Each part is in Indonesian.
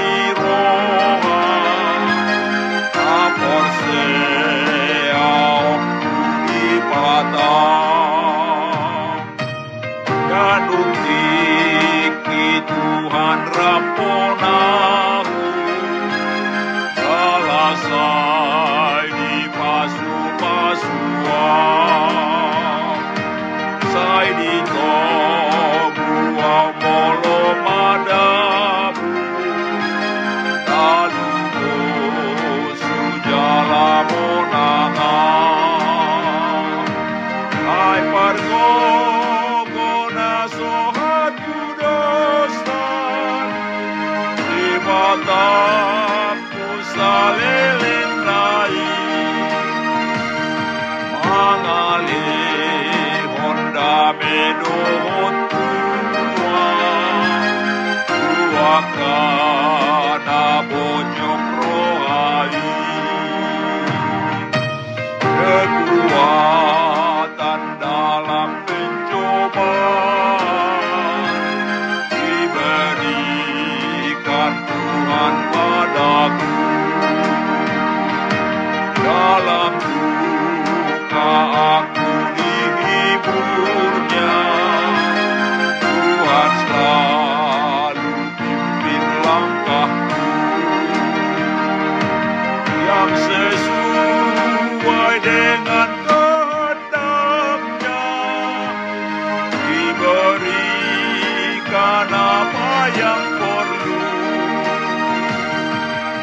Holy, you. Tua kana bonyok rohai diberikan apa yang perlu.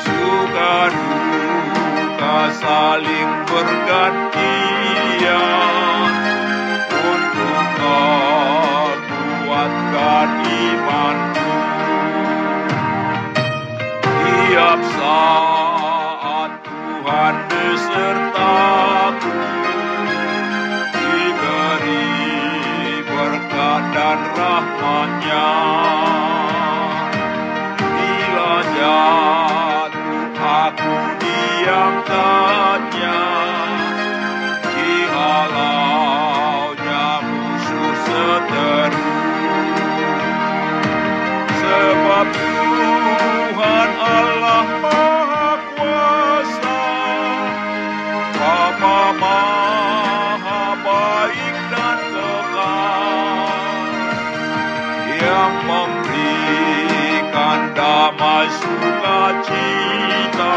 Suka duka saling bergantian. Untuk menguatkan imanku. Tiap saat Tuhan besertaku dan rahmatnya. Bila jatuh aku diangkatnya dihalaunya musuh seteru. Sebab Tuhan Allah Maha Kuasa Bapa Maha Baik dan kekal yang memberikan damai sukacita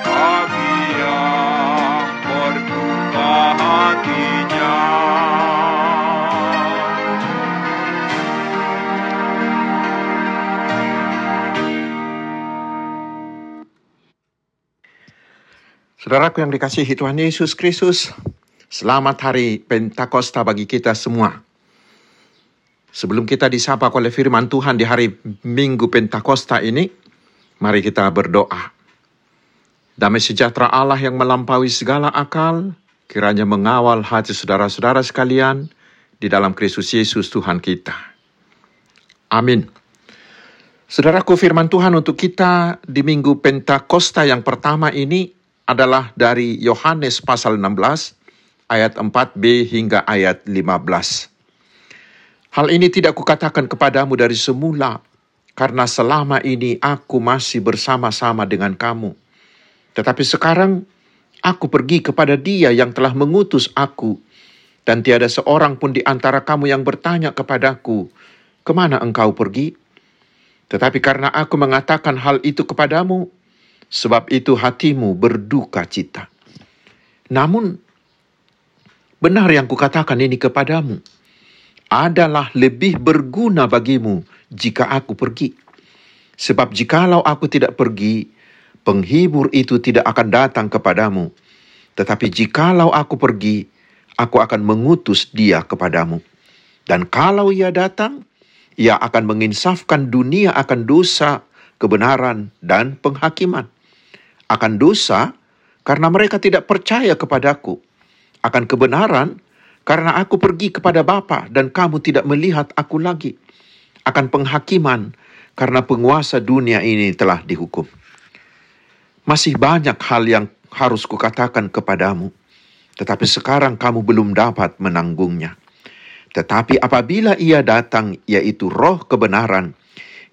bagi yang berduka hatinya. Saudaraku yang dikasihi Tuhan Yesus Kristus, selamat hari Pentakosta bagi kita semua. Sebelum kita disapa oleh firman Tuhan di hari Minggu Pentakosta ini, mari kita berdoa. Damai sejahtera Allah yang melampaui segala akal, kiranya mengawal hati saudara-saudara sekalian di dalam Kristus Yesus Tuhan kita. Amin. Saudaraku firman Tuhan untuk kita di Minggu Pentakosta yang pertama ini adalah dari Yohanes pasal 16 ayat 4b hingga ayat 15. Hal ini tidak kukatakan kepadamu dari semula, karena selama ini aku masih bersama-sama dengan kamu. Tetapi sekarang aku pergi kepada dia yang telah mengutus aku, dan tiada seorang pun di antara kamu yang bertanya kepadaku, ke mana engkau pergi? Tetapi karena aku mengatakan hal itu kepadamu, sebab itu hatimu berduka cita. Namun, benar yang kukatakan ini kepadamu, adalah lebih berguna bagimu jika aku pergi. Sebab jikalau aku tidak pergi, penghibur itu tidak akan datang kepadamu. Tetapi jikalau aku pergi, aku akan mengutus dia kepadamu. Dan kalau ia datang, ia akan menginsafkan dunia akan dosa, kebenaran, dan penghakiman. Akan dosa, karena mereka tidak percaya kepadaku. Akan kebenaran, karena aku pergi kepada Bapa dan kamu tidak melihat aku lagi. Akan penghakiman karena penguasa dunia ini telah dihukum. Masih banyak hal yang harus kukatakan kepadamu, tetapi sekarang kamu belum dapat menanggungnya. Tetapi apabila ia datang, yaitu roh kebenaran,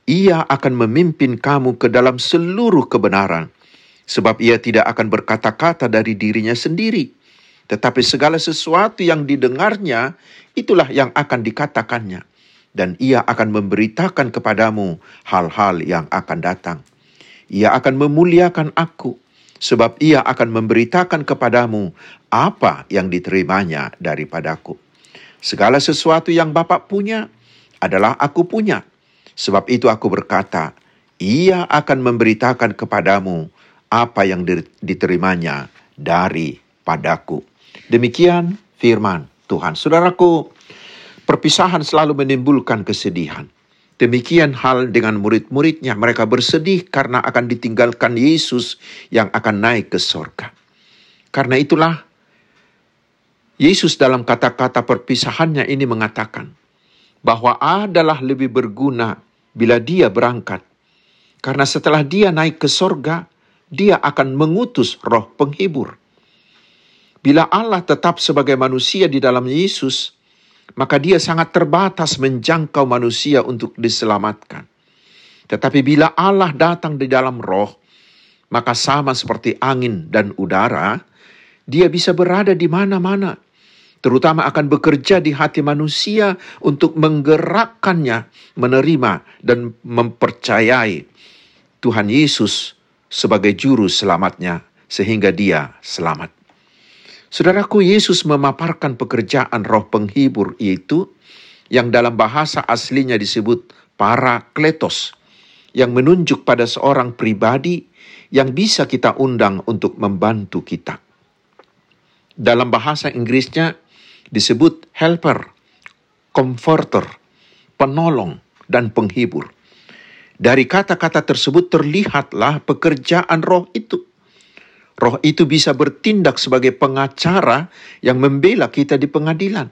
ia akan memimpin kamu ke dalam seluruh kebenaran, sebab ia tidak akan berkata-kata dari dirinya sendiri, tetapi segala sesuatu yang didengarnya, itulah yang akan dikatakannya. Dan ia akan memberitakan kepadamu hal-hal yang akan datang. Ia akan memuliakan aku, sebab ia akan memberitakan kepadamu apa yang diterimanya daripadaku. Segala sesuatu yang Bapak punya adalah aku punya. Sebab itu aku berkata, ia akan memberitakan kepadamu apa yang diterimanya daripadaku. Demikian firman Tuhan. Saudaraku, perpisahan selalu menimbulkan kesedihan. Demikian hal dengan murid-muridnya. Mereka bersedih karena akan ditinggalkan Yesus yang akan naik ke sorga. Karena itulah Yesus dalam kata-kata perpisahannya ini mengatakan bahwa adalah lebih berguna bila dia berangkat. Karena setelah dia naik ke sorga, dia akan mengutus roh penghibur Bila Allah tetap sebagai manusia di dalam Yesus, maka dia sangat terbatas menjangkau manusia untuk diselamatkan. Tetapi bila Allah datang di dalam roh, maka sama seperti angin dan udara, dia bisa berada di mana-mana, terutama akan bekerja di hati manusia untuk menggerakkannya menerima dan mempercayai Tuhan Yesus sebagai juru selamatnya sehingga dia selamat. Saudaraku, Yesus memaparkan pekerjaan roh penghibur yaitu yang dalam bahasa aslinya disebut parakletos, yang menunjuk pada seorang pribadi yang bisa kita undang untuk membantu kita. Dalam bahasa Inggrisnya disebut helper, comforter, penolong, dan penghibur. Dari kata-kata tersebut terlihatlah pekerjaan roh itu. Roh itu bisa bertindak sebagai pengacara yang membela kita di pengadilan,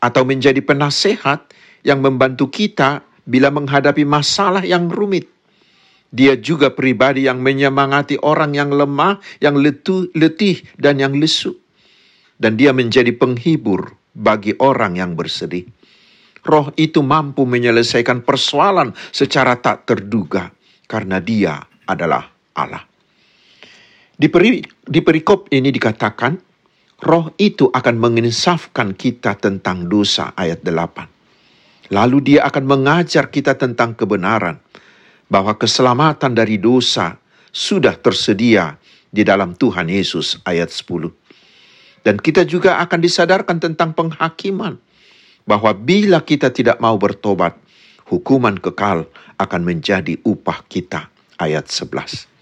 atau menjadi penasehat yang membantu kita bila menghadapi masalah yang rumit. Dia juga pribadi yang menyemangati orang yang lemah, yang letu, letih, dan yang lesu. Dan dia menjadi penghibur bagi orang yang bersedih. Roh itu mampu menyelesaikan persoalan secara tak terduga karena dia adalah Allah. Di, peri, di perikop ini dikatakan, roh itu akan menginsafkan kita tentang dosa ayat 8. Lalu dia akan mengajar kita tentang kebenaran, bahwa keselamatan dari dosa sudah tersedia di dalam Tuhan Yesus ayat 10. Dan kita juga akan disadarkan tentang penghakiman, bahwa bila kita tidak mau bertobat, hukuman kekal akan menjadi upah kita ayat 11.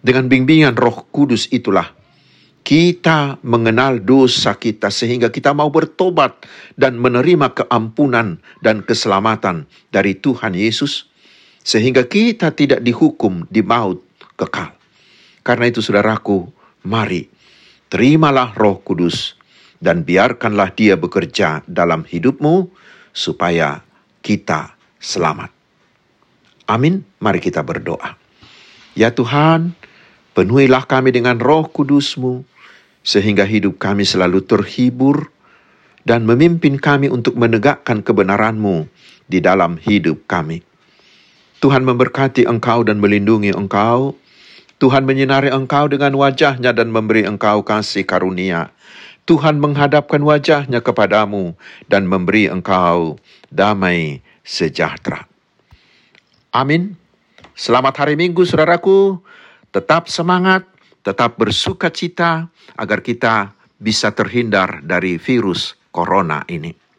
Dengan bimbingan roh kudus itulah kita mengenal dosa kita sehingga kita mau bertobat dan menerima keampunan dan keselamatan dari Tuhan Yesus sehingga kita tidak dihukum di maut kekal. Karena itu saudaraku, mari terimalah Roh Kudus dan biarkanlah Dia bekerja dalam hidupmu supaya kita selamat. Amin. Mari kita berdoa. Ya Tuhan, Penuhilah kami dengan roh kudusmu, sehingga hidup kami selalu terhibur dan memimpin kami untuk menegakkan kebenaran-Mu di dalam hidup kami. Tuhan memberkati engkau dan melindungi engkau. Tuhan menyinari engkau dengan wajahnya dan memberi engkau kasih karunia. Tuhan menghadapkan wajahnya kepadamu dan memberi engkau damai sejahtera. Amin. Selamat hari Minggu, saudaraku. Tetap semangat, tetap bersuka cita agar kita bisa terhindar dari virus corona ini.